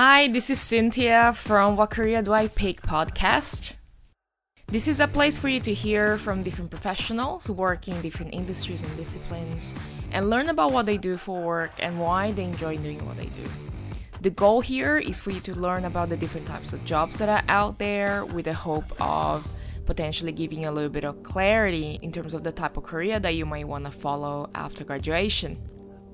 Hi, this is Cintia from What Career Do I Pick podcast. This is a place for you to hear from different professionals working in different industries and disciplines and learn about what they do for work and why they enjoy doing what they do. The goal here is for you to learn about the different types of jobs that are out there with the hope of potentially giving you a little bit of clarity in terms of the type of career that you might want to follow after graduation.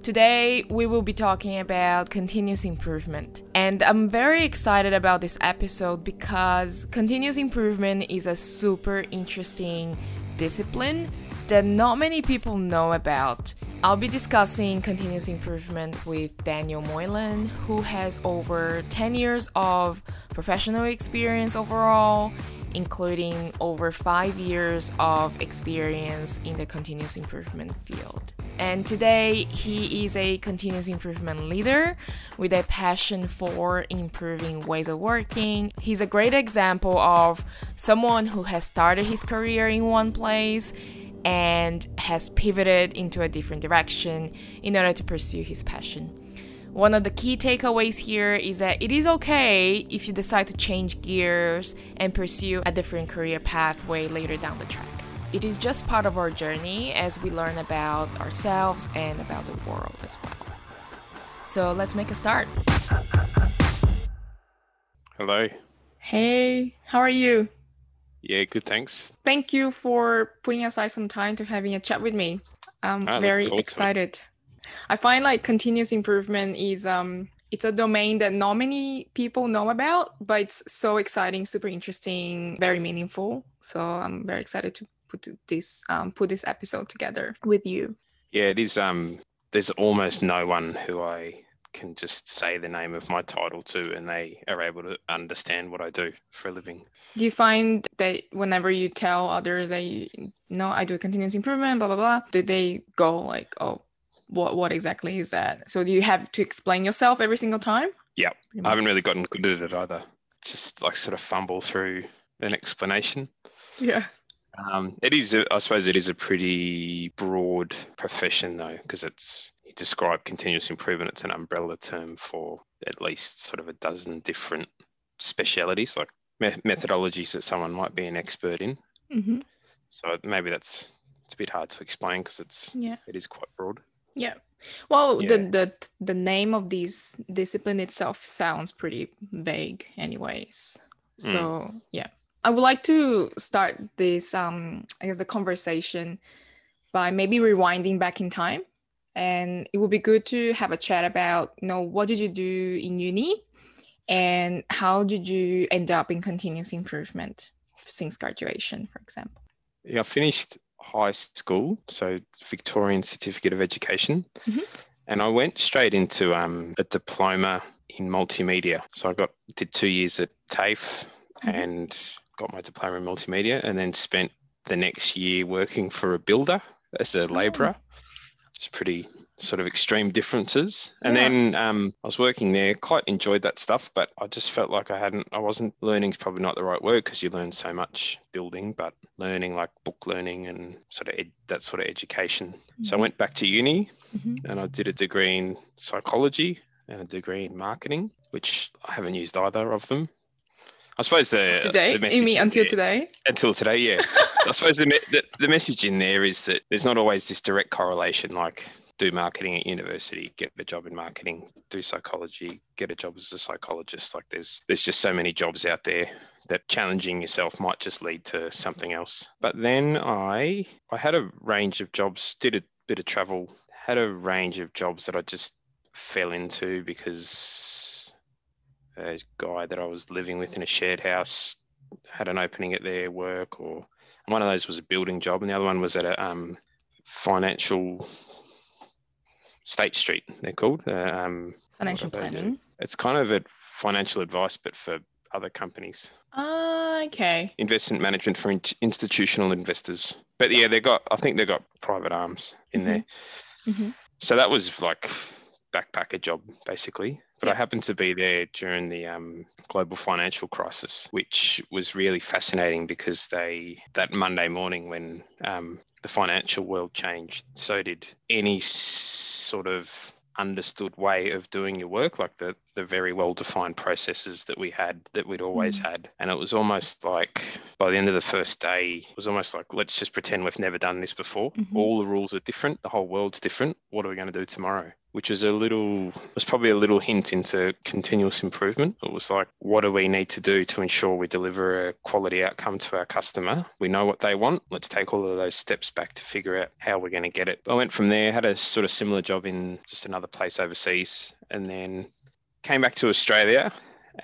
Today, we will be talking about continuous improvement. And I'm very excited about this episode because continuous improvement is a super interesting discipline that not many people know about. I'll be discussing continuous improvement with Daniel Moylan, who has over 10 years of professional experience overall, including over 5 years of experience in the continuous improvement field. And today, he is a continuous improvement leader with a passion for improving ways of working. He's a great example of someone who has started his career in one place and has pivoted into a different direction in order to pursue his passion. One of the key takeaways here is that it is okay if you decide to change gears and pursue a different career pathway later down the track. It is just part of our journey as we learn about ourselves and about the world as well. So let's make a start. Hello. Hey, how are you? Yeah, good, thanks. Thank you for putting aside some time to having a chat with me. I'm I very forward to it. excited. I find like continuous improvement is um it's a domain that not many people know about, but it's so exciting, super interesting, very meaningful. So I'm very excited to put this um, put this episode together with you. Yeah, it is. Um, there's almost no one who I can just say the name of my title to, and they are able to understand what I do for a living. Do you find that whenever you tell others that you know I do continuous improvement, blah blah blah, do they go like, oh, what what exactly is that? So do you have to explain yourself every single time? Yeah, I haven't really gotten good at it either. Just like sort of fumble through an explanation. Yeah. Um, it is, a, I suppose, it is a pretty broad profession though, because it's you describe continuous improvement. It's an umbrella term for at least sort of a dozen different specialities, like me- methodologies that someone might be an expert in. hmm So maybe that's it's a bit hard to explain because it's Yeah. it is quite broad. Yeah. Well, the, Yeah. the the name of this discipline itself sounds pretty vague, anyways. So yeah, I would like to start this um I guess the conversation by maybe rewinding back in time, and it would be good to have a chat about you know what did you do in uni, and how did you end up in continuous improvement since graduation, for example. Yeah, I finished high school, so Victorian Certificate of Education, Mhm. and I went straight into um, a diploma in multimedia. So I got did two years at TAFE Mhm. and got my diploma in multimedia, and then spent the next year working for a builder as a labourer. It's pretty sort of extreme differences. And Yeah. then um, I was working there, quite enjoyed that stuff, but I just felt like I hadn't, I wasn't learning is probably not the right word because you learn so much building, but learning like book learning and sort of ed, that sort of education. So I Mhm. went back to uni Mhm. and I did a degree in psychology and a degree in marketing, which I haven't used either of them. I suppose the Today, the you message mean until there- today? until today, yeah. I suppose the, the the message in there is that there's not always this direct correlation like do marketing at university, get a job in marketing, do psychology, get a job as a psychologist. Like there's there's just so many jobs out there that challenging yourself might just lead to something else. But then I I had a range of jobs, did a bit of travel, had a range of jobs that I just fell into because a guy that I was living with in a shared house had an opening at their work, or one of those was a building job, and the other one was at a um, financial State Street. They're called. Uh, um, Financial what do they do? planning. It's kind of a financial advice, but for other companies, Ah, okay. investment management for in- institutional investors. But yeah, they got. I think they got private arms in Mhm. there. Mhm. So that was like backpacker job basically. But I happened to be there during the um, global financial crisis, which was really fascinating because they that Monday morning when um, the financial world changed, so did any sort of understood way of doing your work. Like the the very well defined processes that we had that we'd always Mm. had. And it was almost like by the end of the first day, it was almost like, let's just pretend we've never done this before. Mhm. All the rules are different. The whole world's different. What are we going to do tomorrow? Which was a little, was probably a little hint into continuous improvement. It was like, what do we need to do to ensure we deliver a quality outcome to our customer? We know what they want. Let's take all of those steps back to figure out how we're going to get it. I went from there, had a sort of similar job in just another place overseas, and then came back to Australia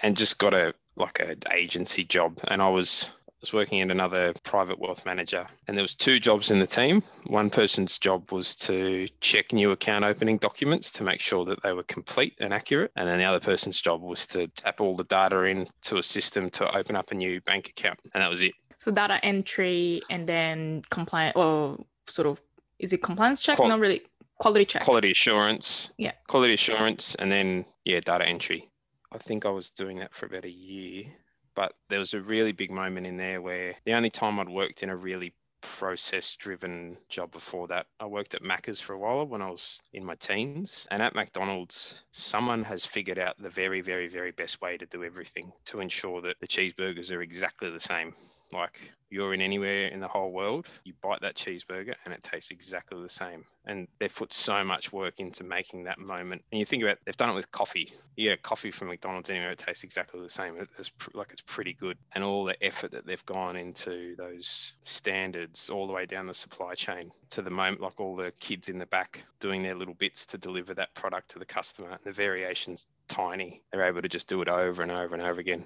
and just got a like an agency job. And I was was working at another private wealth manager and there was two jobs in the team one person's job was to check new account opening documents to make sure that they were complete and accurate and then the other person's job was to tap all the data into a system to open up a new bank account and that was it So data entry and then compliance, or sort of, is it compliance check? Qual- Not really. Quality check. quality assurance Yeah. quality assurance and then yeah data entry i think i was doing that for about a year but there was a really big moment in there where the only time i'd worked in a really process driven job before that i worked at macca's for a while when i was in my teens and at mcdonald's someone has figured out the very very very best way to do everything to ensure that the cheeseburgers are exactly the same like you're in anywhere in the whole world, you bite that cheeseburger and it tastes exactly the same. And they've put so much work into making that moment. And you think about they've done it with coffee. Yeah, coffee from McDonald's anywhere, it tastes exactly the same. It's like it's pretty good. And all the effort that they've gone into those standards all the way down the supply chain to the moment, like all the kids in the back doing their little bits to deliver that product to the customer. And the variation's tiny. They're able to just do it over and over and over again.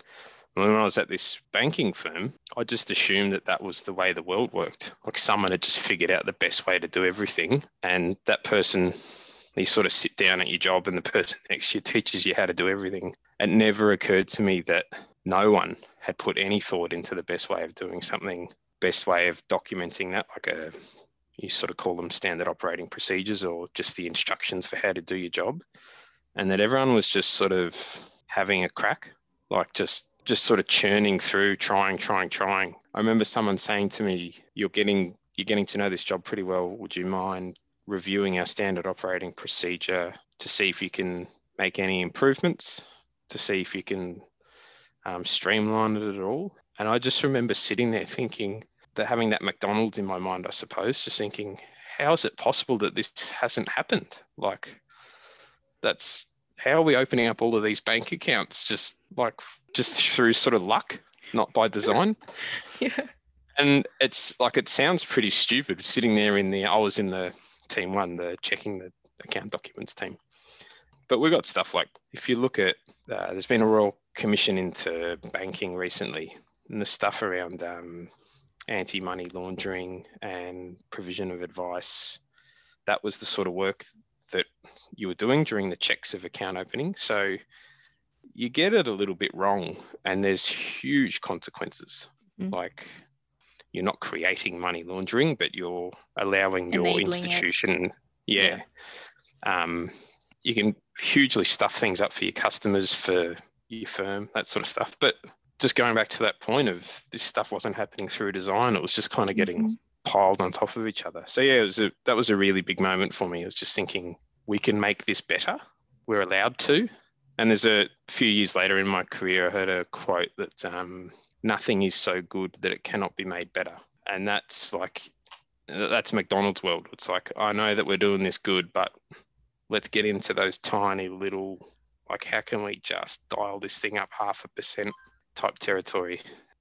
When I was at this banking firm, I just assumed that that was the way the world worked. Like someone had just figured out the best way to do everything. And that person, you sort of sit down at your job and the person next to you teaches you how to do everything. It never occurred to me that no one had put any thought into the best way of doing something, best way of documenting that, like a, you sort of call them standard operating procedures or just the instructions for how to do your job. And that everyone was just sort of having a crack, like just just sort of churning through, trying, trying, trying. I remember someone saying to me, "You're getting you're getting to know this job pretty well. Would you mind reviewing our standard operating procedure to see if you can make any improvements, to see if you can um, streamline it at all?" And I just remember sitting there thinking that having that McDonald's in my mind, I suppose, just thinking, how is it possible that this hasn't happened? Like, that's how are we opening up all of these bank accounts just like just through sort of luck, not by design? yeah. and it's like it sounds pretty stupid sitting there in the I was in the team one, the checking the account documents team. But we've got stuff like if you look at uh, there's been a royal commission into banking recently, and the stuff around um, anti-money laundering and provision of advice. That was the sort of work that you were doing during the checks of account opening. So you get it a little bit wrong, and there's huge consequences. Mm. Like you're not creating money laundering, but you're allowing your Enabling it. institution, yeah, um, you can hugely stuff things up for your customers, for your firm, that sort of stuff. But just going back to that point of this stuff wasn't happening through design; it was just kind of getting Mhm. piled on top of each other. So yeah, it was a, that was a really big moment for me. I was just thinking we can make this better. We're allowed to. And there's a few years later in my career, I heard a quote that um, nothing is so good that it cannot be made better. And that's like that's McDonald's world. It's like I know that we're doing this good, but let's get into those tiny little like how can we just dial this thing up half a percent type territory.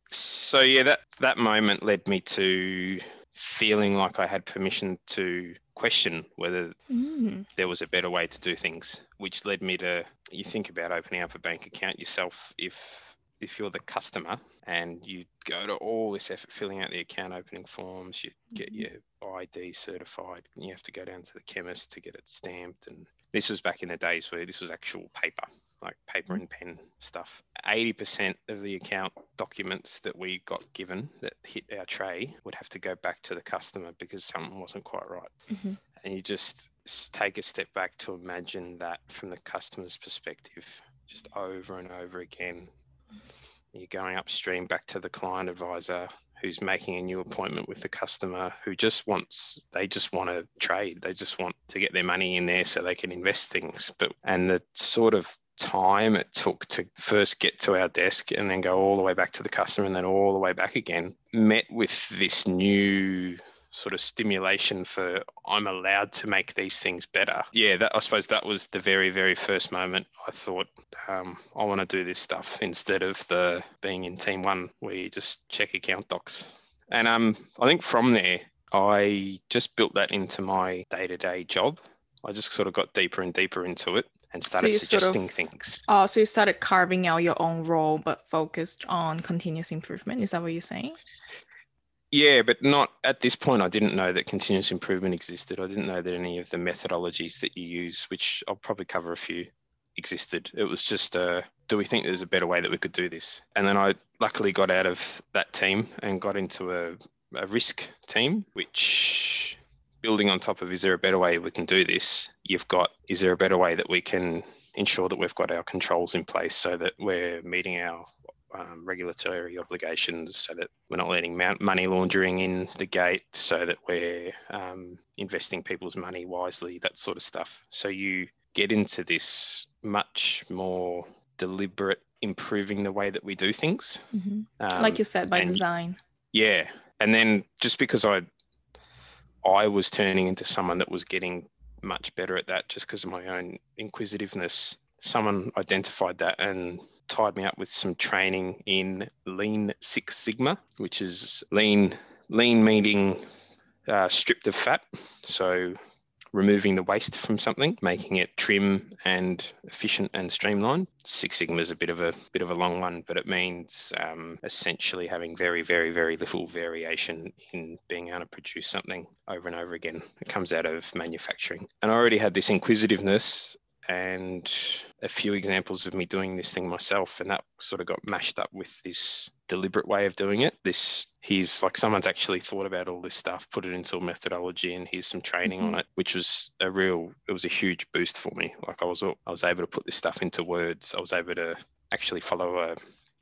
So yeah, that that moment led me to feeling like I had permission to question whether Mm. there was a better way to do things, which led me to you think about opening up a bank account yourself if if you're the customer and you go to all this effort filling out the account opening forms, you get Mhm. your ID certified, and you have to go down to the chemist to get it stamped. And this was back in the days where this was actual paper, like paper and pen stuff. 80% of the account documents that we got given that hit our tray would have to go back to the customer because something wasn't quite right Mhm. and you just take a step back to imagine that from the customer's perspective, just over and over again. You're going upstream back to the client advisor who's making a new appointment with the customer who just wants they just want to trade they just want to get their money in there so they can invest things but and the sort of time it took to first get to our desk and then go all the way back to the customer and then all the way back again, met with this new sort of stimulation for I'm allowed to make these things better. Yeah, that I suppose that was the very very first moment I thought um, I want to do this stuff instead of the being in team one where you just check account docs. And um, I think from there I just built that into my day to day job. I just sort of got deeper and deeper into it and started so suggesting sort of, things. Oh, so you started carving out your own role, but focused on continuous improvement. Is that what you're saying? Yeah, but not at this point. I didn't know that continuous improvement existed. I didn't know that any of the methodologies that you use, which I'll probably cover a few, existed. It was just, uh, do we think there's a better way that we could do this? And then I luckily got out of that team and got into a, a risk team, which building on top of is there a better way we can do this? You've got, is there a better way that we can ensure that we've got our controls in place so that we're meeting our um, regulatory obligations so that we're not letting money laundering in the gate, so that we're um, investing people's money wisely, that sort of stuff. So you get into this much more deliberate improving the way that we do things. Mm-hmm. Um, like you said, by and, design. Yeah. And then just because I I was turning into someone that was getting much better at that just because of my own inquisitiveness, someone identified that and tied me up with some training in Lean Six Sigma, which is lean, lean meaning uh, stripped of fat. So removing the waste from something, making it trim and efficient and streamlined. Six Sigma is a bit of a bit of a long one, but it means um, essentially having very, very, very little variation in being able to produce something over and over again. It comes out of manufacturing, and I already had this inquisitiveness and a few examples of me doing this thing myself and that sort of got mashed up with this deliberate way of doing it. This he's like someone's actually thought about all this stuff put it into a methodology and here's some training mm-hmm. on it which was a real it was a huge boost for me. Like i was i was able to put this stuff into words. I was able to actually follow a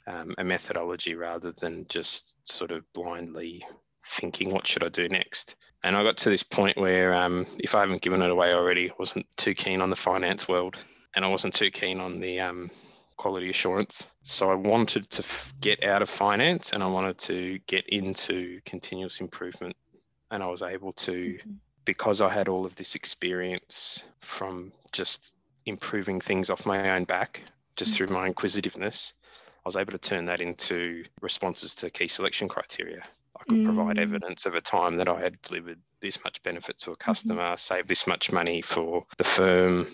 um, a methodology rather than just sort of blindly thinking, what should I do next? And I got to this point where, um, if I haven't given it away already, I wasn't too keen on the finance world and I wasn't too keen on the um, quality assurance. So I wanted to f- get out of finance and I wanted to get into continuous improvement. And I was able to, mm-hmm. because I had all of this experience from just improving things off my own back, just mm-hmm. through my inquisitiveness, I was able to turn that into responses to key selection criteria. I could mm. provide evidence of a time that I had delivered this much benefit to a mm-hmm. customer, mm-hmm. saved this much money for the firm,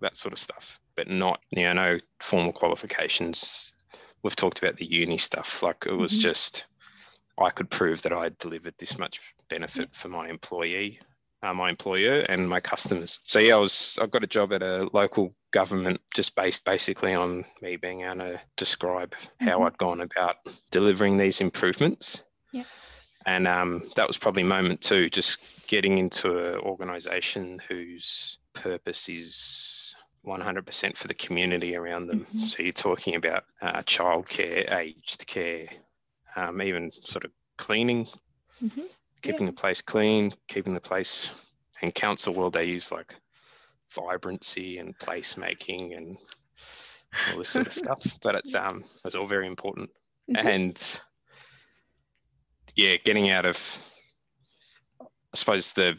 that sort of stuff, but not, you know, no formal qualifications. We've talked about the uni stuff. Like it was mm-hmm. just, I could prove that I had delivered this much benefit for my employee, uh, my employer, and my customers. So yeah, I was I got a job at a local government just based basically on me being able to describe how mm-hmm. I'd gone about delivering these improvements. Yeah. And um, that was probably moment two, just getting into an organisation whose purpose is 100% for the community around them. Mm-hmm. So you're talking about uh, childcare, aged care, um, even sort of cleaning, mm-hmm. keeping yeah. the place clean, keeping the place. In council world, they use like vibrancy and placemaking and all this sort of stuff. But it's um, it's all very important. Mm-hmm. And yeah, getting out of, I suppose the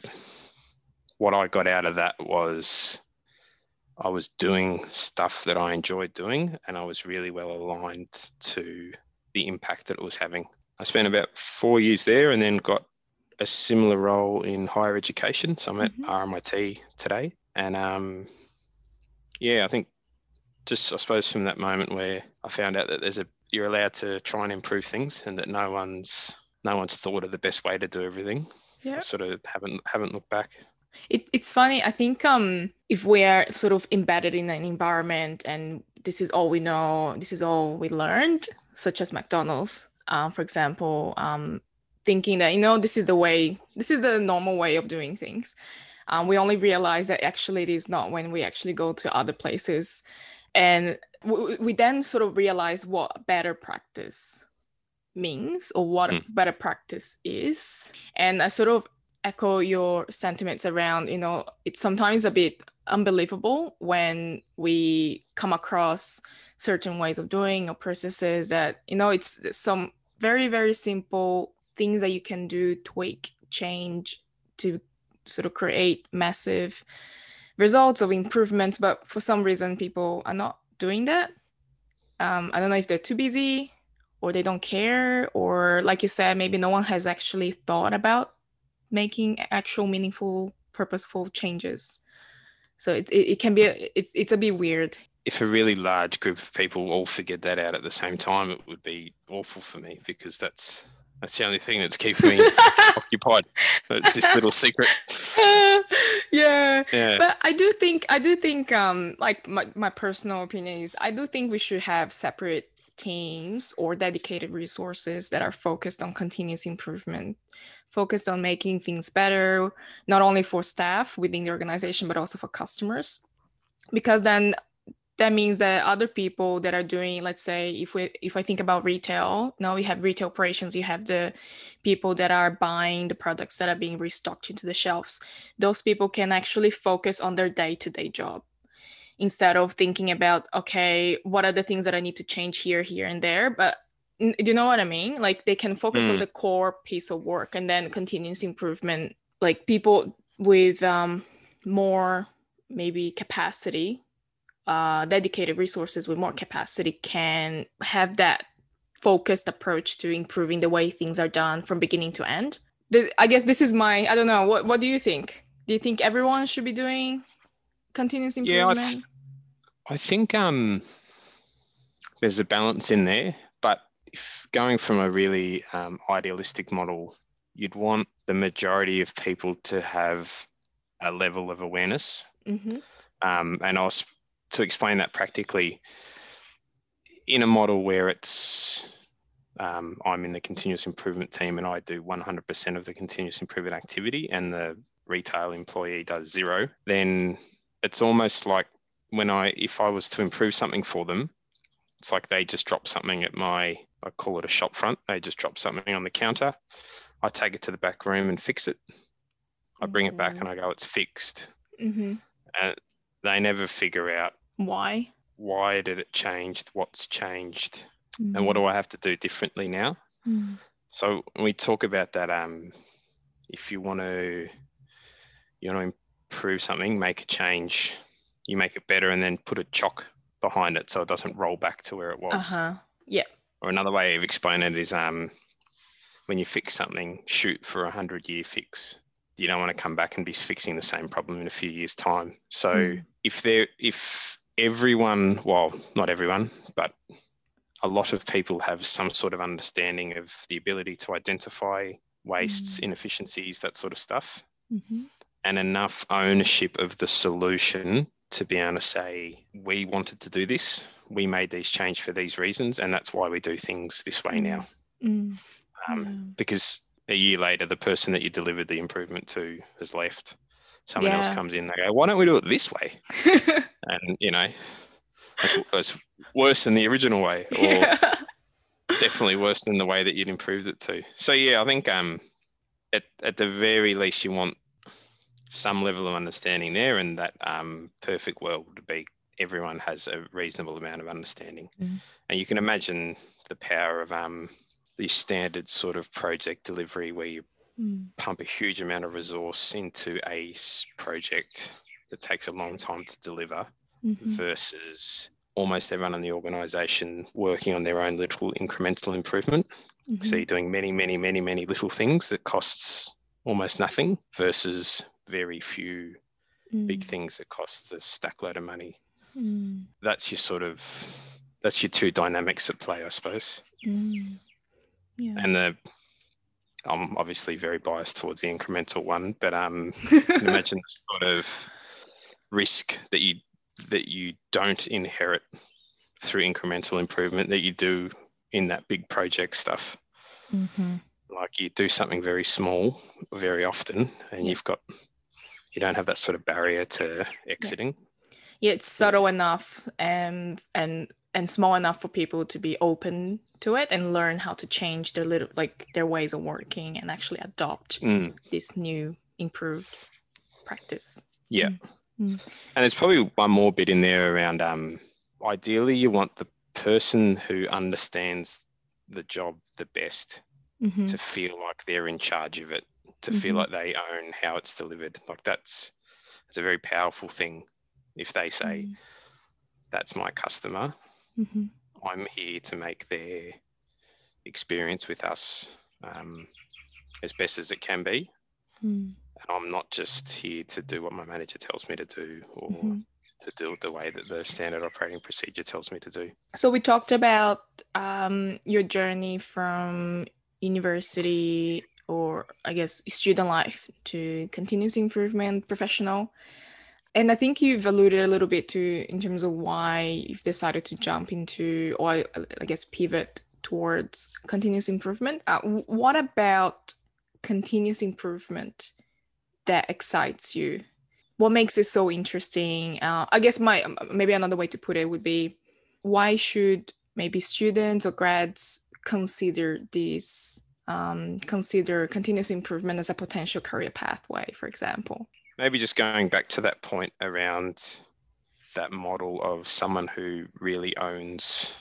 what I got out of that was I was doing stuff that I enjoyed doing, and I was really well aligned to the impact that it was having. I spent about four years there, and then got a similar role in higher education. So I'm at mm-hmm. RMIT today, and um, yeah, I think just I suppose from that moment where I found out that there's a you're allowed to try and improve things, and that no one's no one's thought of the best way to do everything. Yeah. I sort of haven't haven't looked back. It, it's funny. I think um, if we are sort of embedded in an environment and this is all we know, this is all we learned, such as McDonald's, um, for example, um, thinking that you know this is the way, this is the normal way of doing things. Um, we only realize that actually it is not when we actually go to other places, and we, we then sort of realize what better practice means or what mm. better practice is. And I sort of echo your sentiments around, you know, it's sometimes a bit unbelievable when we come across certain ways of doing or processes that you know it's some very very simple things that you can do tweak change to sort of create massive results of improvements but for some reason people are not doing that um, i don't know if they're too busy or they don't care or like you said maybe no one has actually thought about making actual meaningful purposeful changes so it, it, it can be a, it's it's a bit weird if a really large group of people all figured that out at the same time, it would be awful for me because that's that's the only thing that's keeping me occupied. It's this little secret. yeah. yeah. But I do think I do think um like my, my personal opinion is I do think we should have separate teams or dedicated resources that are focused on continuous improvement focused on making things better not only for staff within the organization but also for customers. Because then that means that other people that are doing let's say if we if i think about retail now we have retail operations you have the people that are buying the products that are being restocked into the shelves. Those people can actually focus on their day-to-day job instead of thinking about okay what are the things that i need to change here here and there but do you know what i mean like they can focus mm. on the core piece of work and then continuous improvement like people with um more maybe capacity uh, dedicated resources with more capacity can have that focused approach to improving the way things are done from beginning to end. The, I guess this is my I don't know what what do you think? Do you think everyone should be doing continuous improvement? Yeah, I, th- I think um there's a balance in there, but if going from a really um, idealistic model, you'd want the majority of people to have a level of awareness. Mm-hmm. Um, and I was to explain that practically, in a model where it's um, I'm in the continuous improvement team and I do 100% of the continuous improvement activity, and the retail employee does zero, then it's almost like when I, if I was to improve something for them, it's like they just drop something at my, I call it a shop front. They just drop something on the counter. I take it to the back room and fix it. I bring mm-hmm. it back and I go, it's fixed. Mm-hmm. And they never figure out why. Why did it change? What's changed? Mm. And what do I have to do differently now? Mm. So we talk about that. Um, if you want to, you to improve something, make a change, you make it better, and then put a chock behind it so it doesn't roll back to where it was. Uh huh. Yeah. Or another way of explaining it is um, when you fix something, shoot for a hundred year fix you don't want to come back and be fixing the same problem in a few years' time. So mm. if there, if everyone, well, not everyone, but a lot of people have some sort of understanding of the ability to identify wastes, mm. inefficiencies, that sort of stuff, mm-hmm. And enough ownership of the solution to be able to say, we wanted to do this, we made these change for these reasons, and that's why we do things this way mm. now. Mm. Um, yeah. Because a year later, the person that you delivered the improvement to has left. Someone yeah. else comes in, they go, why don't we do it this way? and, you know, that's, that's, worse than the original way, or yeah. definitely worse than the way that you'd improved it to. So, yeah, I think um, at, at the very least, you want some level of understanding there, and that um, perfect world would be everyone has a reasonable amount of understanding. Mm. And you can imagine the power of um, the standard sort of project delivery where you mm. pump a huge amount of resource into a project that takes a long time to deliver mm-hmm. versus almost everyone in the organization working on their own little incremental improvement. Mm-hmm. So you're doing many, many, many, many little things that costs almost nothing versus very few mm. big things that costs a stack load of money. Mm. That's your sort of that's your two dynamics at play, I suppose. Mm. Yeah. And the I'm obviously very biased towards the incremental one, but um, you can imagine the sort of risk that you that you don't inherit through incremental improvement that you do in that big project stuff. Mm-hmm. Like you do something very small very often, and you've got you don't have that sort of barrier to exiting. Yeah, yeah it's subtle enough and and and small enough for people to be open to it and learn how to change their little like their ways of working and actually adopt mm. this new improved practice yeah mm. Mm. And there's probably one more bit in there around um, ideally you want the person who understands the job the best Mm-hmm. to feel like they're in charge of it, to feel Mhm. like they own how it's delivered. Like that's it's a very powerful thing if they say, That's my customer. Mm-hmm. I'm here to make their experience with us um, as best as it can be. Mm. And I'm not just here to do what my manager tells me to do or Mhm. to do it the way that the standard operating procedure tells me to do. So we talked about um, your journey from university or I guess student life to continuous improvement professional. And I think you've alluded a little bit to in terms of why you've decided to jump into or I guess pivot towards continuous improvement. Uh, what about continuous improvement that excites you? What makes it so interesting? Uh, I guess my maybe another way to put it would be why should maybe students or grads consider this um, consider continuous improvement as a potential career pathway for example Maybe just going back to that point around that model of someone who really owns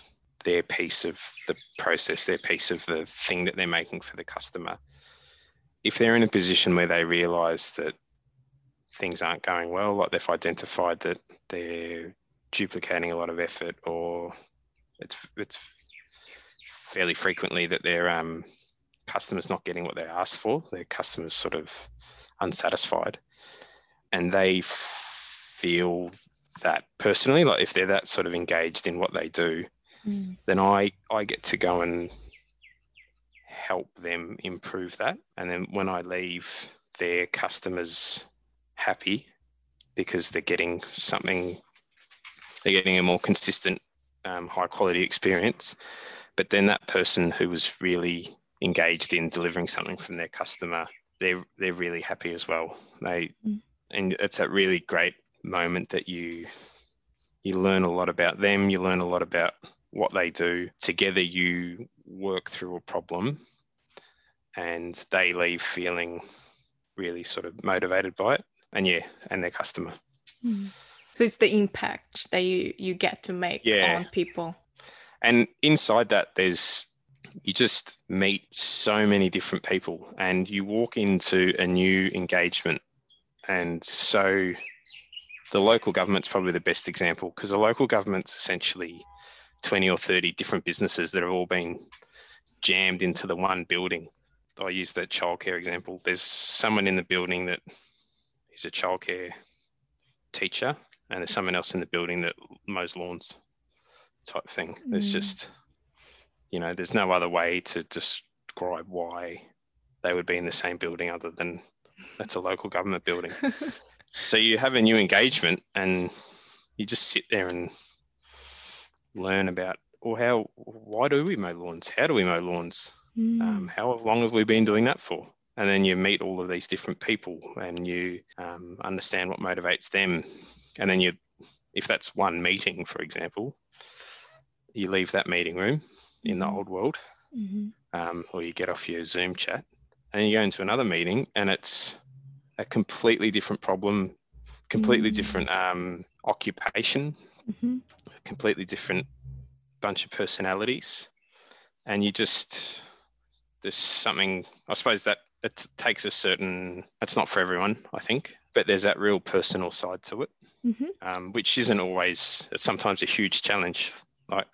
their piece of the process, their piece of the thing that they're making for the customer. If they're in a position where they realize that things aren't going well, like they've identified that they're duplicating a lot of effort or it's it's fairly frequently that their um, customers not getting what they asked for, their customers sort of unsatisfied. And they feel that personally like if they're that sort of engaged in what they do then i i get to go and help them improve that. And then when i leave their customers happy because they're getting something they're getting a more consistent um, high quality experience. But then that person who was really engaged in delivering something from their customer they're they're really happy as well. They Mm. and it's a really great moment that you you learn a lot about them you learn a lot about what they do. Together you work through a problem and they leave feeling really sort of motivated by it and yeah and their customer. So it's the impact that you you get to make Yeah. on people. And inside that there's you just meet so many different people and you walk into a new engagement. And so the local government's probably the best example because the local government's essentially 20 or 30 different businesses that have all been jammed into the one building. I use the childcare example. There's someone in the building that is a childcare teacher and there's someone else in the building that mows lawns type thing. There's Mm. just you know there's no other way to describe why they would be in the same building other than that's a local government building. So you have a new engagement and you just sit there and learn about well how why do we mow lawns? How do we mow lawns? Mm. um, how long have we been doing that for? And then you meet all of these different people and you um, understand what motivates them. And then you if that's one meeting for example you leave that meeting room in the old world Mhm. um, or you get off your zoom chat and you go into another meeting and it's a completely different problem completely Mm. different um, occupation Mhm. a completely different bunch of personalities and you just there's something i suppose that it takes a certain that's not for everyone i think but there's that real personal side to it Mhm. um, which isn't always it's sometimes a huge challenge like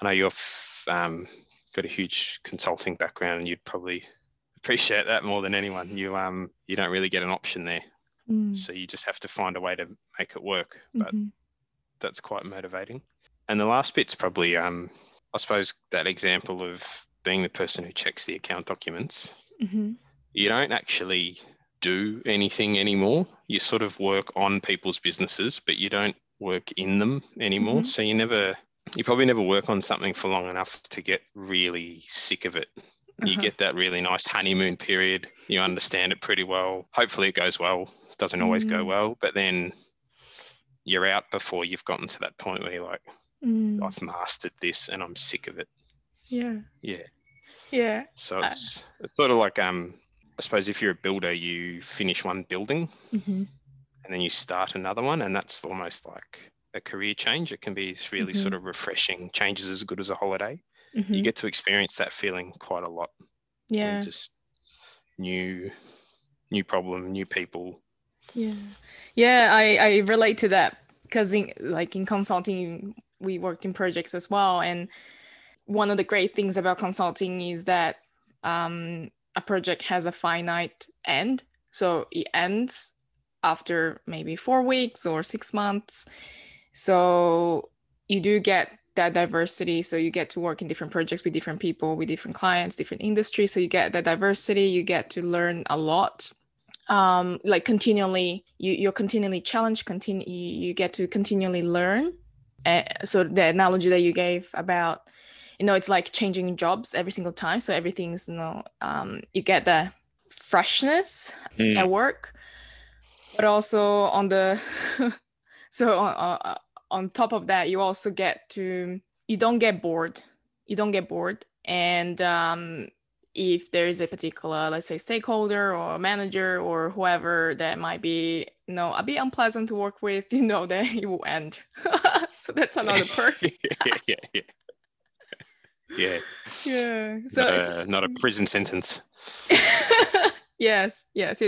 i know you've um, got a huge consulting background and you'd probably appreciate that more than anyone you um you don't really get an option there Mm. so you just have to find a way to make it work but Mhm. that's quite motivating. And the last bit's probably, um, I suppose, that example of being the person who checks the account documents. Mhm. You don't actually do anything anymore. You sort of work on people's businesses, but you don't work in them anymore. Mhm. So you never, you probably never work on something for long enough to get really sick of it. You Uh-huh. get that really nice honeymoon period. You understand it pretty well. Hopefully, it goes well. Doesn't always go Mm. well, but then you're out before you've gotten to that point where you're like, Mm. I've mastered this and I'm sick of it. Yeah. Yeah. Yeah. So Uh, it's it's sort of like um I suppose if you're a builder, you finish one building Mhm. and then you start another one, and that's almost like a career change. It can be really mm-hmm. sort of refreshing. Changes as good as a holiday. Mm-hmm. You get to experience that feeling quite a lot. Yeah. Just new, new problem, new people. Yeah, yeah. I I relate to that because in like in consulting, we worked in projects as well, and one of the great things about consulting is that um, a project has a finite end, so it ends after maybe four weeks or six months. So you do get that diversity. So you get to work in different projects with different people, with different clients, different industries. So you get that diversity. You get to learn a lot. Um, like continually, you you're continually challenged. Continue, you, you get to continually learn. Uh, so the analogy that you gave about, you know, it's like changing jobs every single time. So everything's, you know, um, you get the freshness mm. at work, but also on the so on, uh, on top of that you also get to you don't get bored you don't get bored and um, if there is a particular let's say stakeholder or manager or whoever that might be you know a bit unpleasant to work with you know that it will end so that's another perk yeah, yeah, yeah. Yeah. Yeah. So not a, not a prison sentence. yes. Yes.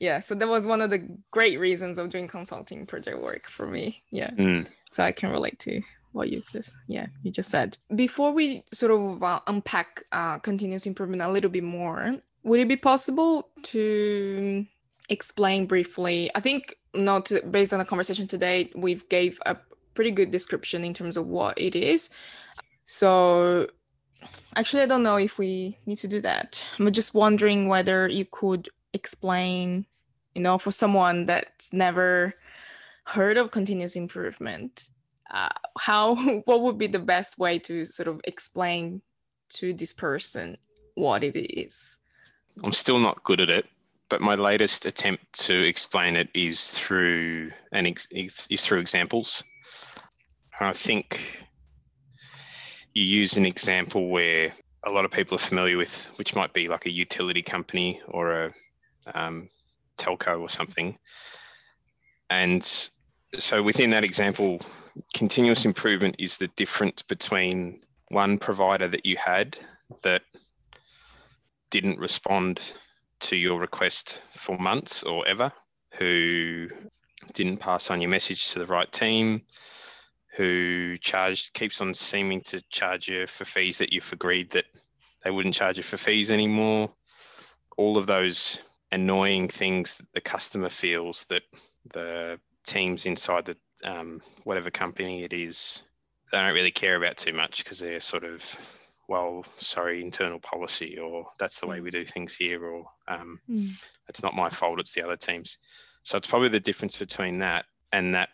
Yeah. So that was one of the great reasons of doing consulting project work for me. Yeah. Mm. So I can relate to what you yeah you just said. Before we sort of uh, unpack uh, continuous improvement a little bit more, would it be possible to explain briefly? I think not based on the conversation today, we've gave a pretty good description in terms of what it is. So actually, I don't know if we need to do that. I'm just wondering whether you could explain, you know, for someone that's never heard of continuous improvement, uh, how what would be the best way to sort of explain to this person what it is? I'm still not good at it, but my latest attempt to explain it is through an ex- is through examples. I think you use an example where a lot of people are familiar with, which might be like a utility company or a um, telco or something. And so within that example, continuous improvement is the difference between one provider that you had that didn't respond to your request for months or ever, who didn't pass on your message to the right team, who charged keeps on seeming to charge you for fees that you've agreed that they wouldn't charge you for fees anymore. All of those annoying things that the customer feels that the teams inside the um, whatever company it is they don't really care about too much because they're sort of well sorry internal policy or that's the way we do things here or um, mm. it's not my fault it's the other teams so it's probably the difference between that and that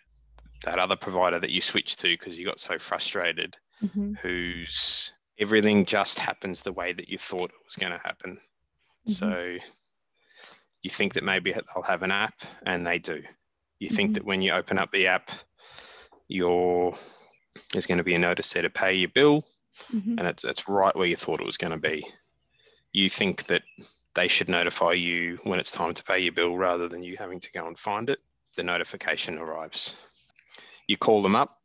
that other provider that you switched to because you got so frustrated, mm-hmm. whose everything just happens the way that you thought it was going to happen. Mm-hmm. So you think that maybe they'll have an app, and they do. You mm-hmm. think that when you open up the app, your there's going to be a notice there to pay your bill, mm-hmm. and it's it's right where you thought it was going to be. You think that they should notify you when it's time to pay your bill rather than you having to go and find it. The notification arrives you call them up,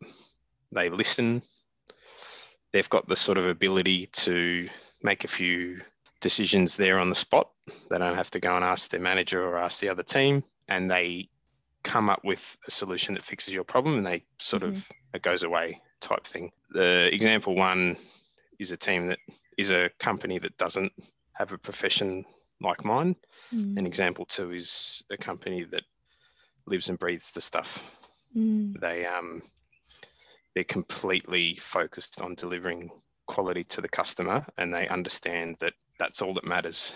they listen. They've got the sort of ability to make a few decisions there on the spot. They don't have to go and ask their manager or ask the other team, and they come up with a solution that fixes your problem and they sort mm-hmm. of it goes away type thing. The example one is a team that is a company that doesn't have a profession like mine. Mm. And example two is a company that lives and breathes the stuff Mm. They um, they're completely focused on delivering quality to the customer, and they understand that that's all that matters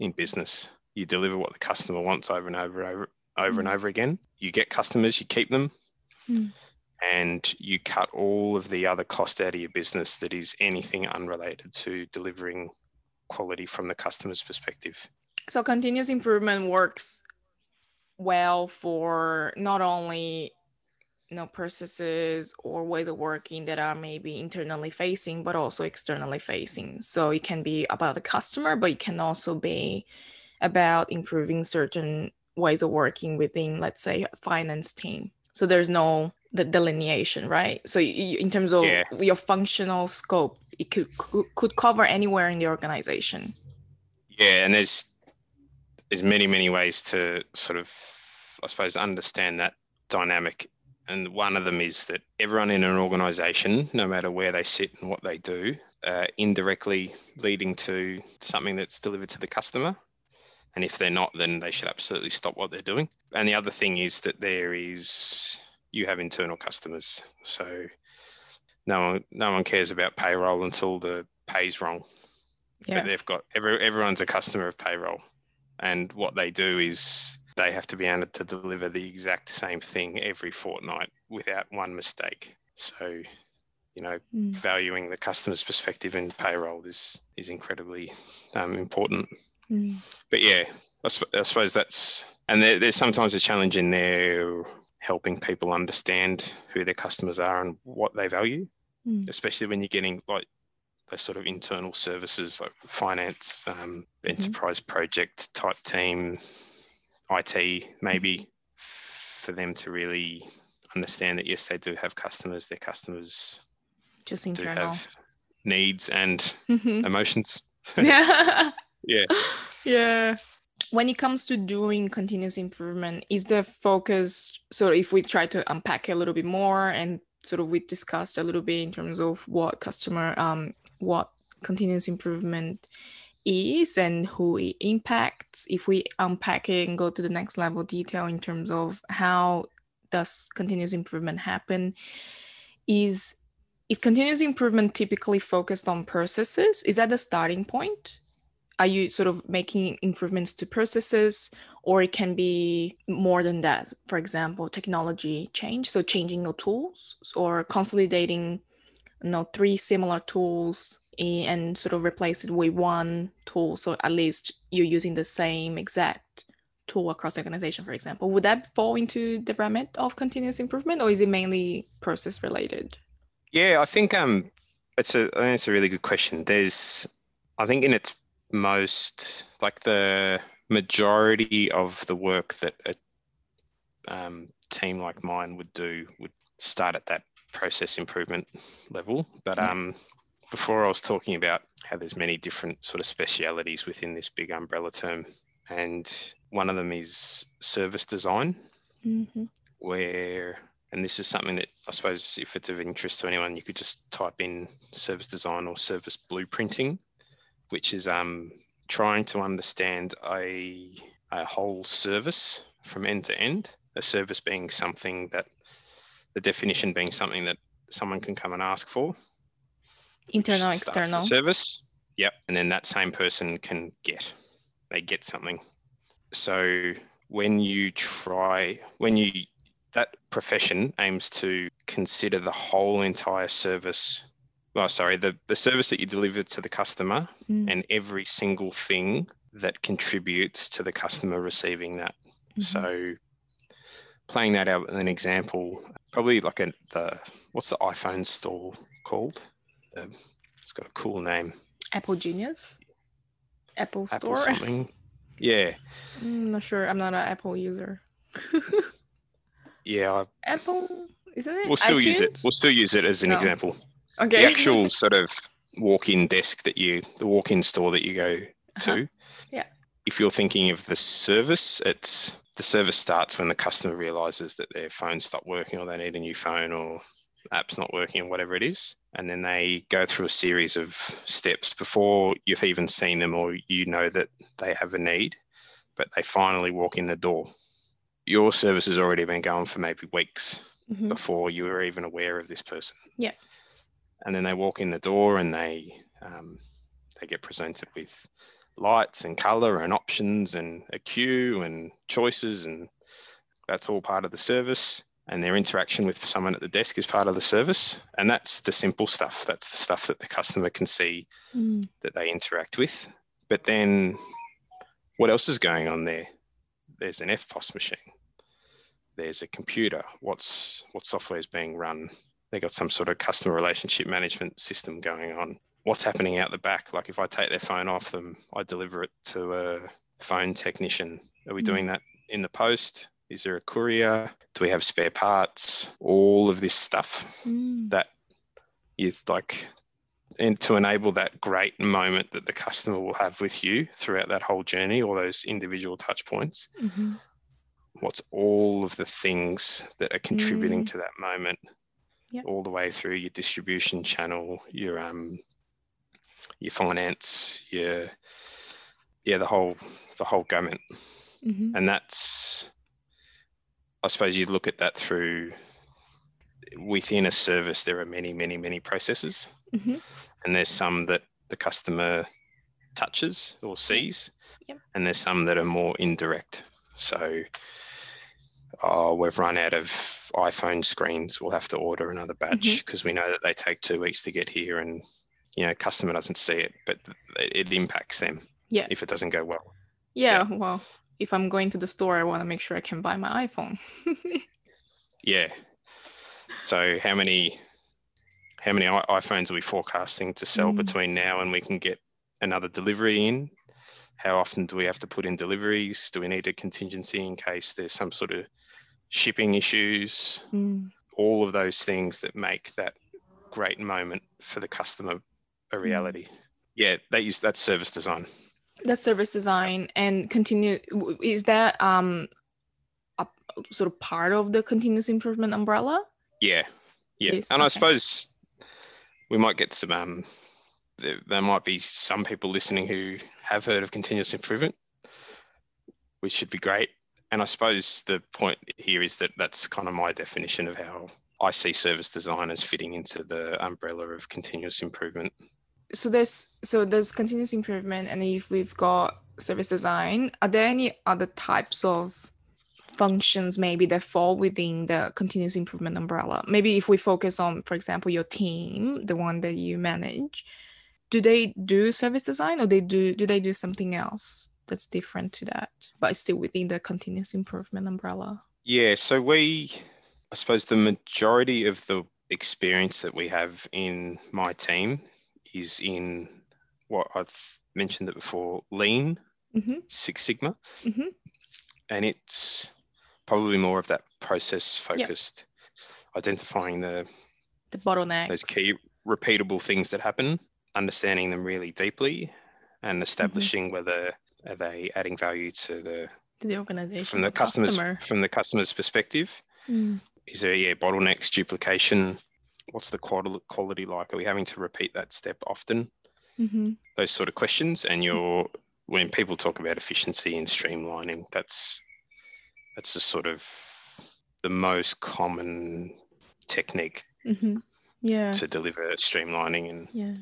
in business. You deliver what the customer wants over and over, over, over mm. and over again. You get customers, you keep them, mm. and you cut all of the other cost out of your business that is anything unrelated to delivering quality from the customer's perspective. So continuous improvement works well for not only you know processes or ways of working that are maybe internally facing but also externally facing so it can be about the customer but it can also be about improving certain ways of working within, let's say, a finance team. So there's no the delineation, right? So you, in terms of Yeah. your functional scope, it could could cover anywhere in the organization. Yeah, and there's there's many many ways to sort of I suppose understand that dynamic. And one of them is that everyone in an organization, no matter where they sit and what they do, uh, indirectly leading to something that's delivered to the customer. And if they're not, then they should absolutely stop what they're doing. And the other thing is that there is you have internal customers. So no one no one cares about payroll until the pay's wrong Yeah. but they've got every, everyone's a customer of payroll and what they do is they have to be able to deliver the exact same thing every fortnight without one mistake so you know Mm. valuing the customer's perspective in payroll is is incredibly um, important Mm. but yeah I, sp- I suppose that's and there, there's sometimes a challenge in there helping people understand who their customers are and what they value Mm. especially when you're getting like those sort of internal services like finance, um, Mhm. enterprise project type team, IT, maybe for them to really understand that yes, they do have customers. Their customers Just do have needs and Mhm. emotions. yeah. Yeah. Yeah. When it comes to doing continuous improvement, is the focus so if we try to unpack it a little bit more and sort of we discussed a little bit in terms of what customer um what continuous improvement is and who it impacts. If we unpack it and go to the next level detail in terms of how does continuous improvement happen is is continuous improvement typically focused on processes? Is that the starting point? Are you sort of making improvements to processes or it can be more than that? For example technology change so changing your tools or consolidating you know three similar tools and sort of replace it with one tool so at least you're using the same exact tool across the organization for example would that fall into the remit of continuous improvement or is it mainly process related Yeah, I think um, it's a I think it's a really good question. There's, I think in its most like the majority of the work that a um, team like mine would do would start at that process improvement level. But Yeah. um, before I was talking about how there's many different sort of specialities within this big umbrella term, and one of them is service design mm-hmm. where and this is something that I suppose if it's of interest to anyone, you could just type in service design or service blueprinting, which is um, trying to understand a, a whole service from end to end. A service being something that the definition being something that someone can come and ask for. Internal external service. Yep. And then that same person can get, they get something. So when you try, when you, that profession aims to consider the whole entire service. Well, sorry, the, the service that you deliver to the customer Mm, and every single thing that contributes to the customer receiving that. mhm. So playing that out with an example, probably like a the what's the iPhone store called? Um, it's got a cool name. apple genius apple Apple store something. Yeah, I'm not sure. I'm not an Apple user. yeah. I, Apple, isn't it? we'll still use it. We'll still use it as an No. example. okay. The actual sort of walk-in desk that you, the walk-in store that you go to. Uh-huh. Yeah. If you're thinking of the service, it's the service starts when the customer realizes that their phone stopped working or they need a new phone or app's not working or whatever it is. And then they go through a series of steps before you've even seen them or you know that they have a need, but they finally walk in the door. Your service has already been going for maybe weeks Mhm. before you were even aware of this person. Yeah. And then they walk in the door and they um, they get presented with lights and color and options and a queue and choices and that's all part of the service. And their interaction with someone at the desk is part of the service. And that's the simple stuff. That's the stuff that the customer can see Mm, that they interact with. But then what else is going on there? There's an EFTPOS machine. There's a computer. What's what software is being run? They got some sort of customer relationship management system going on. What's happening out the back? Like if I take their phone off them, I deliver it to a phone technician. Are we Mm. doing that in the post? Is there a courier? Do we have spare parts? All of this stuff Mm. that you like, and to enable that great moment that the customer will have with you throughout that whole journey, all those individual touch points. Mhm. What's all of the things that are contributing Mm. to that moment, Yep. all the way through your distribution channel, your um, your finance, your yeah, the whole the whole gamut. Mhm. and that's i suppose you look at that through within a service there are many many many processes Mhm. and there's some that the customer touches or sees Yep. and there's some that are more indirect so oh we've run out of iphone screens we'll have to order another batch because we know that they take two weeks to get here and you know customer doesn't see it but it, it impacts them Yeah. if it doesn't go well Yeah. Well, if I'm going to the store, I want to make sure I can buy my iPhone. Yeah. So how many how many iPhones are we forecasting to sell Mm. between now and we can get another delivery in? How often do we have to put in deliveries? Do we need a contingency in case there's some sort of shipping issues? Mm. All of those things that make that great moment for the customer a Mm. reality. Yeah, that is that's service design. That's service design and continue. Is that um a sort of part of the continuous improvement umbrella? Yeah, yeah, Yes, and I suppose we might get some. Um, there, there might be some people listening who have heard of continuous improvement, which should be great. And I suppose the point here is that that's kind of my definition of how I see service design as fitting into the umbrella of continuous improvement. So there's so there's continuous improvement, and if we've got service design, are there any other types of functions maybe that fall within the continuous improvement umbrella? Maybe if we focus on, for example, your team, the one that you manage, do they do service design or they do do they do something else that's different to that, but still within the continuous improvement umbrella? Yeah, so we, I suppose the majority of the experience that we have in my team is in what I've mentioned it before, lean, Mm-hmm. Six Sigma, Mm-hmm. and it's probably more of that process focused, identifying the The bottlenecks. those key repeatable things that happen, understanding them really deeply, and establishing whether are they adding value to the to the organization, from the or customers customer. from the customer's perspective. Mm. Is there yeah bottlenecks, duplication? What's the quality like? Are we having to repeat that step often? Mm-hmm. Those sort of questions, and you're when people talk about efficiency and streamlining, that's that's the sort of the most common technique Mm-hmm. Yeah. to deliver streamlining and Yeah.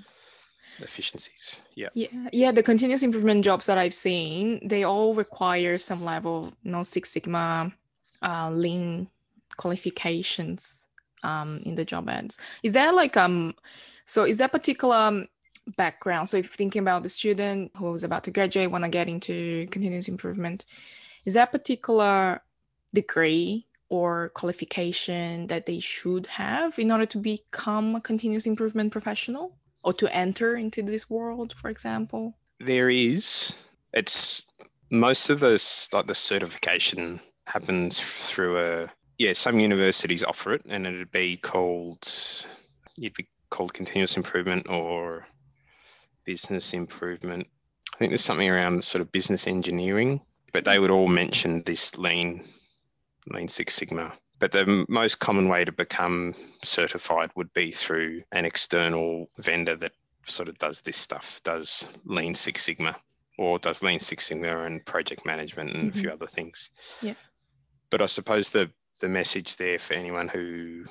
efficiencies. Yeah. Yeah, yeah, the continuous improvement jobs that I've seen, they all require some level of you know, Six Sigma, uh, lean qualifications um, in the job ads. Is there like um, so is that particular um, background? So if thinking about the student who's about to graduate, want to get into continuous improvement, is that particular degree or qualification that they should have in order to become a continuous improvement professional? or to enter into this world, for example? There is. It's most of this like the certification happens through a yeah. Some universities offer it, and it'd be called you'd be called continuous improvement or business improvement. I think there's something around sort of business engineering, but they would all mention this lean lean six sigma. But the most common way to become certified would be through an external vendor that sort of does this stuff, does Lean Six Sigma or does Lean Six Sigma and project management and a few mm-hmm. other things. Yeah. But I suppose the the message there for anyone who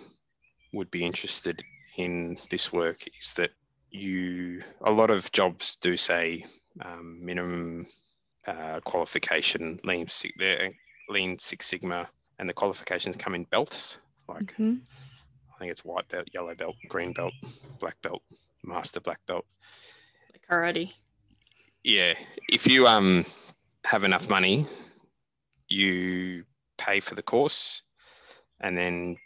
would be interested in this work is that you a lot of jobs do say um, minimum uh, qualification Lean Six Lean Six Sigma and the qualifications come in belts like Mhm. I think it's white belt, yellow belt, green belt, black belt, master black belt. Like already. Yeah, if you um have enough money, you pay for the course, and then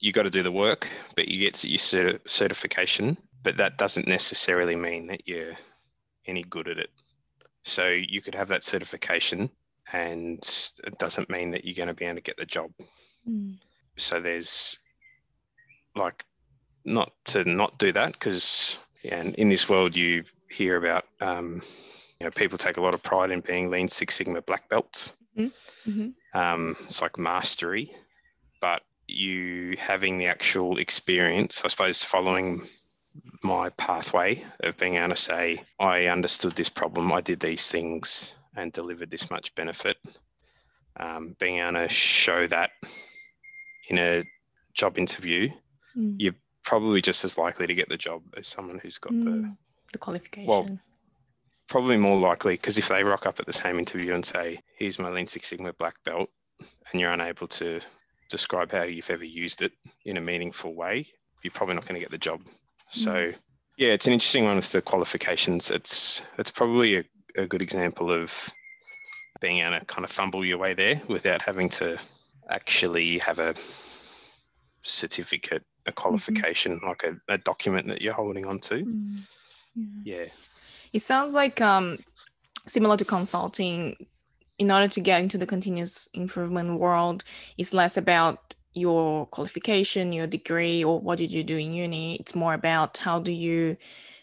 you got to do the work, but you get your certi- certification. But that doesn't necessarily mean that you're any good at it. So you could have that certification, and it doesn't mean that you're going to be able to get the job. Mm. So there's like not to not do that because yeah, and in this world you hear about um, you know people take a lot of pride in being Lean Six Sigma black belts. hmm Um, it's like mastery, but you having the actual experience, I suppose, following my pathway of being able to say, I understood this problem, I did these things and delivered this much benefit. Um, being able to show that in a job interview, Mm. you're probably just as likely to get the job as someone who's got the Mm. the qualification. Well, probably more likely because if they rock up at the same interview and say, Here's my Lean Six Sigma black belt, and you're unable to describe how you've ever used it in a meaningful way, you're probably not going to get the job. So, yeah, it's an interesting one with the qualifications. It's it's probably a, a good example of being able to kind of fumble your way there without having to actually have a certificate, a qualification, like a, a document that you're holding on to. Mm. Yeah. Yeah. It sounds like um, similar to consulting. In order to get into the continuous improvement world, it's less about your qualification, your degree, or what did you do in uni. It's more about how do you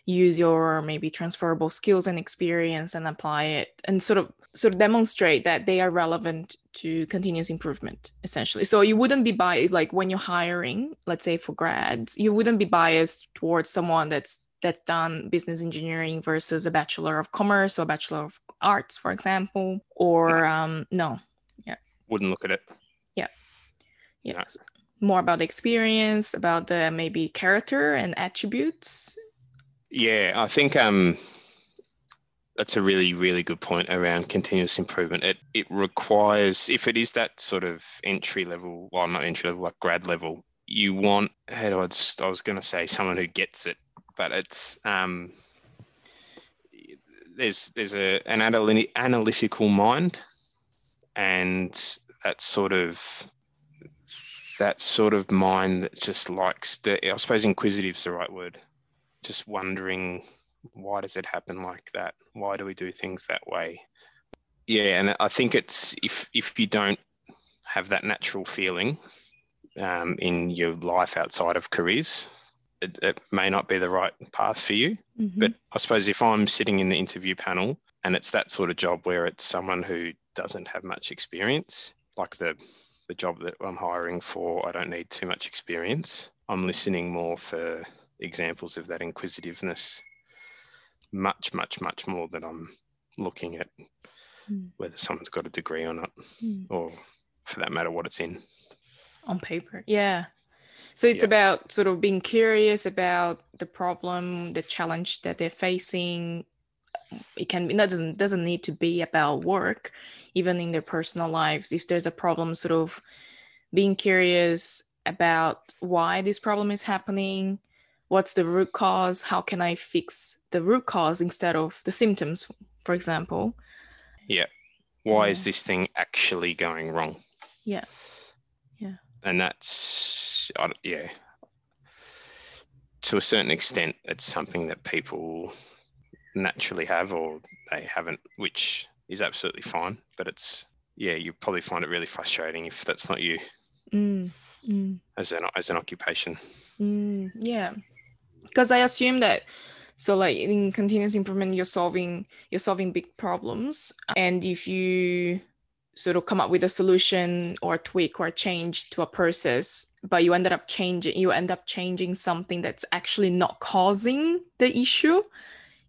use your maybe transferable skills and experience and apply it and sort of sort of demonstrate that they are relevant to continuous improvement essentially so you wouldn't be biased like when you're hiring let's say for grads you wouldn't be biased towards someone that's that's done business engineering versus a bachelor of commerce or bachelor of arts for example or um no Yeah. Wouldn't look at it. yes more about the experience about the maybe character and attributes Yeah, I think um, that's a really, really good point around continuous improvement. It it requires, if it is that sort of entry level, well, not entry level, like grad level, you want. How do I just? I was going to say someone who gets it, but it's um, there's there's a an analy- analytical mind, and that sort of that sort of mind that just likes the. I suppose inquisitive is the right word just wondering why does it happen like that? Why do we do things that way? Yeah, and I think it's if if you don't have that natural feeling um, in your life outside of careers, it, it may not be the right path for you. Mhm. But I suppose if I'm sitting in the interview panel and it's that sort of job where it's someone who doesn't have much experience, like the the job that I'm hiring for, I don't need too much experience. I'm listening more for examples of that inquisitiveness, much, much, much more than I'm looking at Mm. whether someone's got a degree or not, Mm. or for that matter, what it's in. on paper yeah so it's Yeah. about sort of being curious about the problem the challenge that they're facing it can be that doesn't doesn't need to be about work even in their personal lives if there's a problem sort of being curious about why this problem is happening what's the root cause how can i fix the root cause instead of the symptoms for example Yeah. Why Yeah. is this thing actually going wrong? Yeah. And that's, I yeah, to a certain extent, it's something that people naturally have or they haven't, which is absolutely fine. But it's, yeah, you probably find it really frustrating if that's not you Mm, mm. as an, as an occupation. Mm, yeah, because I assume that so like in continuous improvement, you're solving you're solving big problems, and if you sort of come up with a solution or a tweak or change to a process, but you ended up changing you end up changing something that's actually not causing the issue,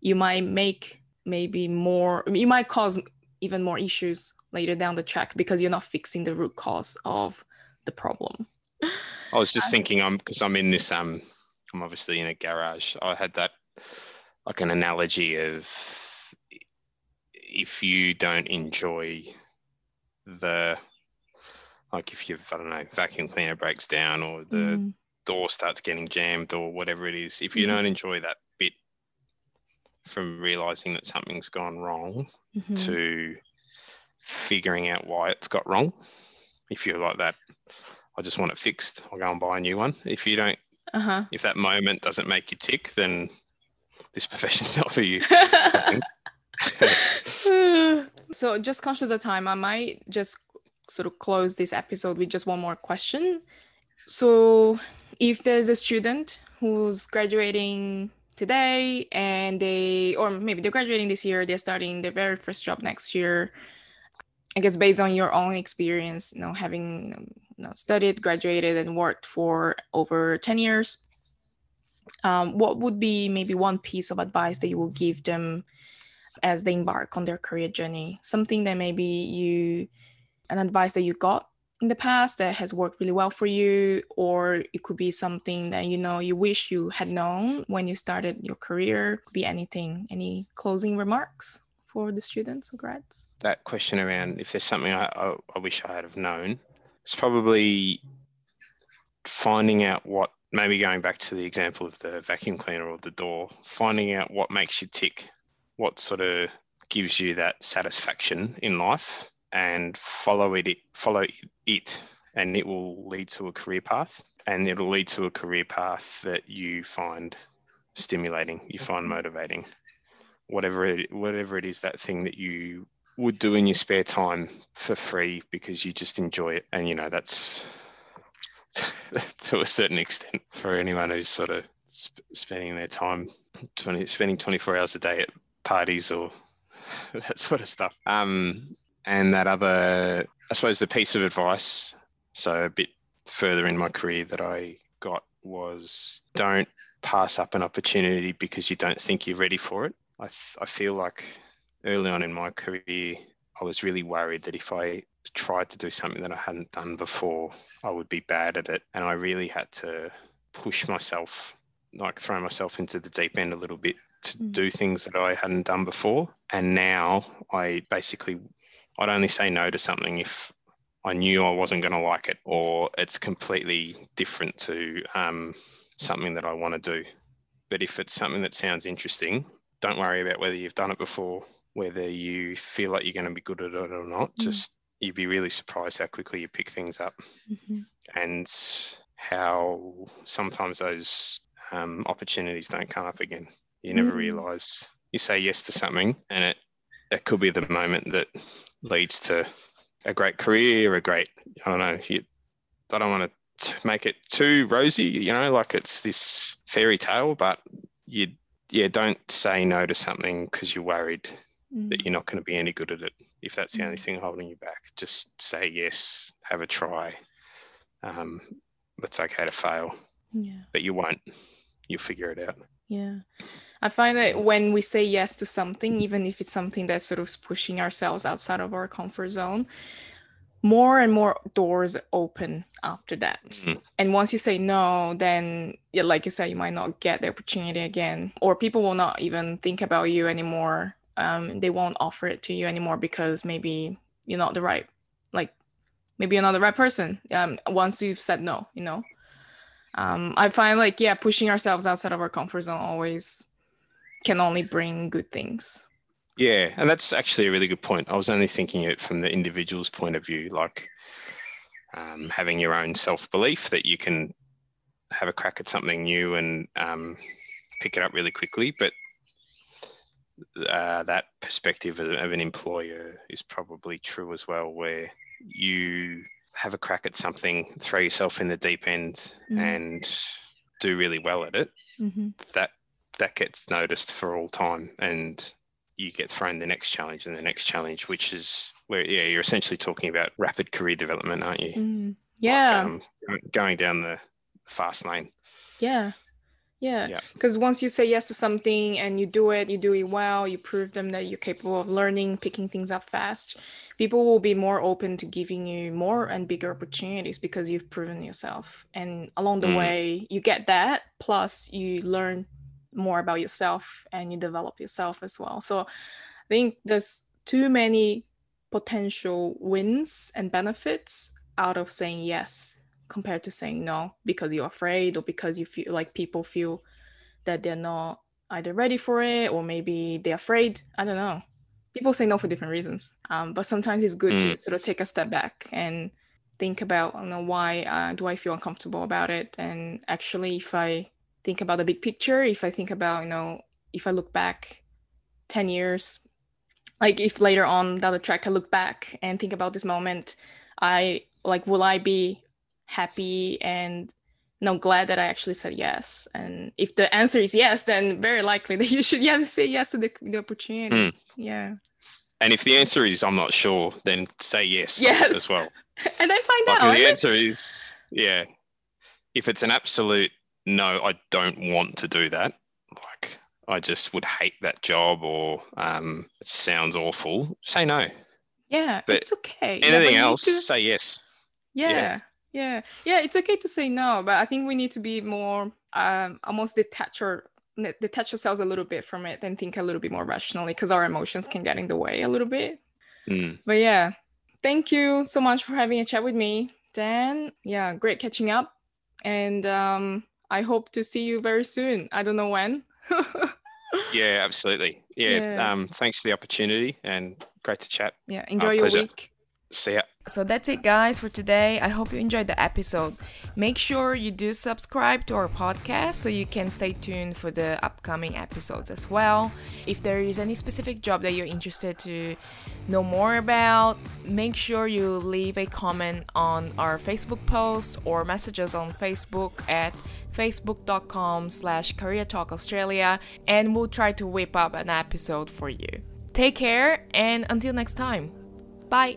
you might make maybe more you might cause even more issues later down the track because you're not fixing the root cause of the problem. I was just thinking, I'm because I'm in this. Um, I'm obviously in a garage. I had that like an analogy of if you don't enjoy the like if you've I don't know vacuum cleaner breaks down or the Mm, door starts getting jammed or whatever it is. If you Mhm. don't enjoy that bit from realizing that something's gone wrong mhm. to figuring out why it's got wrong. If you're like that, I just want it fixed. I'll go and buy a new one. If you don't, Uh-huh. if that moment doesn't make you tick, then this profession's not for you. So, just conscious of time, I might just sort of close this episode with just one more question. So, if there's a student who's graduating today and they, or maybe they're graduating this year, they're starting their very first job next year, I guess based on your own experience, you know, having you know, studied, graduated, and worked for over 10 years, um, what would be maybe one piece of advice that you will give them as they embark on their career journey? Something that maybe you, an advice that you got in the past that has worked really well for you, or it could be something that you know you wish you had known when you started your career. Could be anything. Any closing remarks for the students or grads? That question around if there's something I, I, I wish I had have known, it's probably finding out what maybe going back to the example of the vacuum cleaner or the door, finding out what makes you tick, what sort of gives you that satisfaction in life, and follow it. Follow it, and it will lead to a career path, and it'll lead to a career path that you find stimulating, you find motivating, whatever it, whatever it is, that thing that you would do in your spare time for free because you just enjoy it, and you know that's to a certain extent for anyone who's sort of sp- spending their time 20, spending 24 hours a day at parties or that sort of stuff. Um, and that other, I suppose, the piece of advice, so a bit further in my career that I got was don't pass up an opportunity because you don't think you're ready for it. I, I feel like early on in my career, I was really worried that if I tried to do something that I hadn't done before, I would be bad at it. And I really had to push myself, like throw myself into the deep end a little bit to mm. do things that I hadn't done before. And now I basically, I'd only say no to something if I knew I wasn't going to like it or it's completely different to um, something that I want to do. But if it's something that sounds interesting, don't worry about whether you've done it before, whether you feel like you're going to be good at it or not. Mm. Just you'd be really surprised how quickly you pick things up mm-hmm. and how sometimes those um, opportunities don't come up again. You never mm-hmm. realize you say yes to something and it, it could be the moment that leads to a great career, a great, I don't know, you, I don't want to make it too rosy, you know, like it's this fairy tale, but you, yeah, don't say no to something because you're worried mm. that you're not going to be any good at it. If that's the only mm. thing holding you back, just say yes, have a try. Um, it's okay to fail, yeah. but you won't. You'll figure it out. Yeah. I find that when we say yes to something, even if it's something that's sort of pushing ourselves outside of our comfort zone, more and more doors open after that. Mm-hmm. And once you say no, then yeah, like you said, you might not get the opportunity again, or people will not even think about you anymore um, they won't offer it to you anymore because maybe you're not the right like maybe you're not the right person um, once you've said no you know um, i find like yeah pushing ourselves outside of our comfort zone always can only bring good things yeah and that's actually a really good point i was only thinking it from the individual's point of view like um, having your own self-belief that you can have a crack at something new and um, pick it up really quickly but uh, that perspective of, of an employer is probably true as well, where you have a crack at something, throw yourself in the deep end, mm-hmm. and do really well at it. Mm-hmm. That that gets noticed for all time, and you get thrown the next challenge and the next challenge, which is where yeah, you're essentially talking about rapid career development, aren't you? Mm. Yeah, like, um, going down the fast lane. Yeah, yeah. Because once you say yes to something and you do it, you do it well, you prove them that you're capable of learning, picking things up fast, people will be more open to giving you more and bigger opportunities because you've proven yourself. And along the mm. way, you get that, plus you learn more about yourself and you develop yourself as well. So I think there's too many potential wins and benefits out of saying yes compared to saying no because you're afraid or because you feel like people feel that they're not either ready for it or maybe they're afraid. I don't know. People say no for different reasons. Um, but sometimes it's good mm. to sort of take a step back and think about, you know, why uh, do I feel uncomfortable about it? And actually, if I think about the big picture, if I think about, you know, if I look back 10 years, like if later on down the track I look back and think about this moment, I like will I be happy and you know glad that I actually said yes? And if the answer is yes, then very likely that you should yeah say yes to the, the opportunity. Mm. Yeah. And if the answer is I'm not sure, then say yes, Yes. as well. And I find Like, out. the answer is yeah. If it's an absolute no, I don't want to do that. Like I just would hate that job or um, it sounds awful. Say no. yeah, but it's okay. Anything need else, to- say yes. yeah yeah yeah it's okay to say no but i think we need to be more um almost detach or detach ourselves a little bit from it and think a little bit more rationally because our emotions can get in the way a little bit Mm. but yeah thank you so much for having a chat with me dan yeah great catching up and um i hope to see you very soon i don't know when Yeah, absolutely. Yeah. Yeah. Um, thanks for the opportunity and great to chat. yeah enjoy your pleasure. week See ya. So that's it, guys, for today. I hope you enjoyed the episode. Make sure you do subscribe to our podcast so you can stay tuned for the upcoming episodes as well. If there is any specific job that you're interested to know more about, make sure you leave a comment on our Facebook post or message us on Facebook at facebook.com slash career talk australia and we'll try to whip up an episode for you take care and until next time bye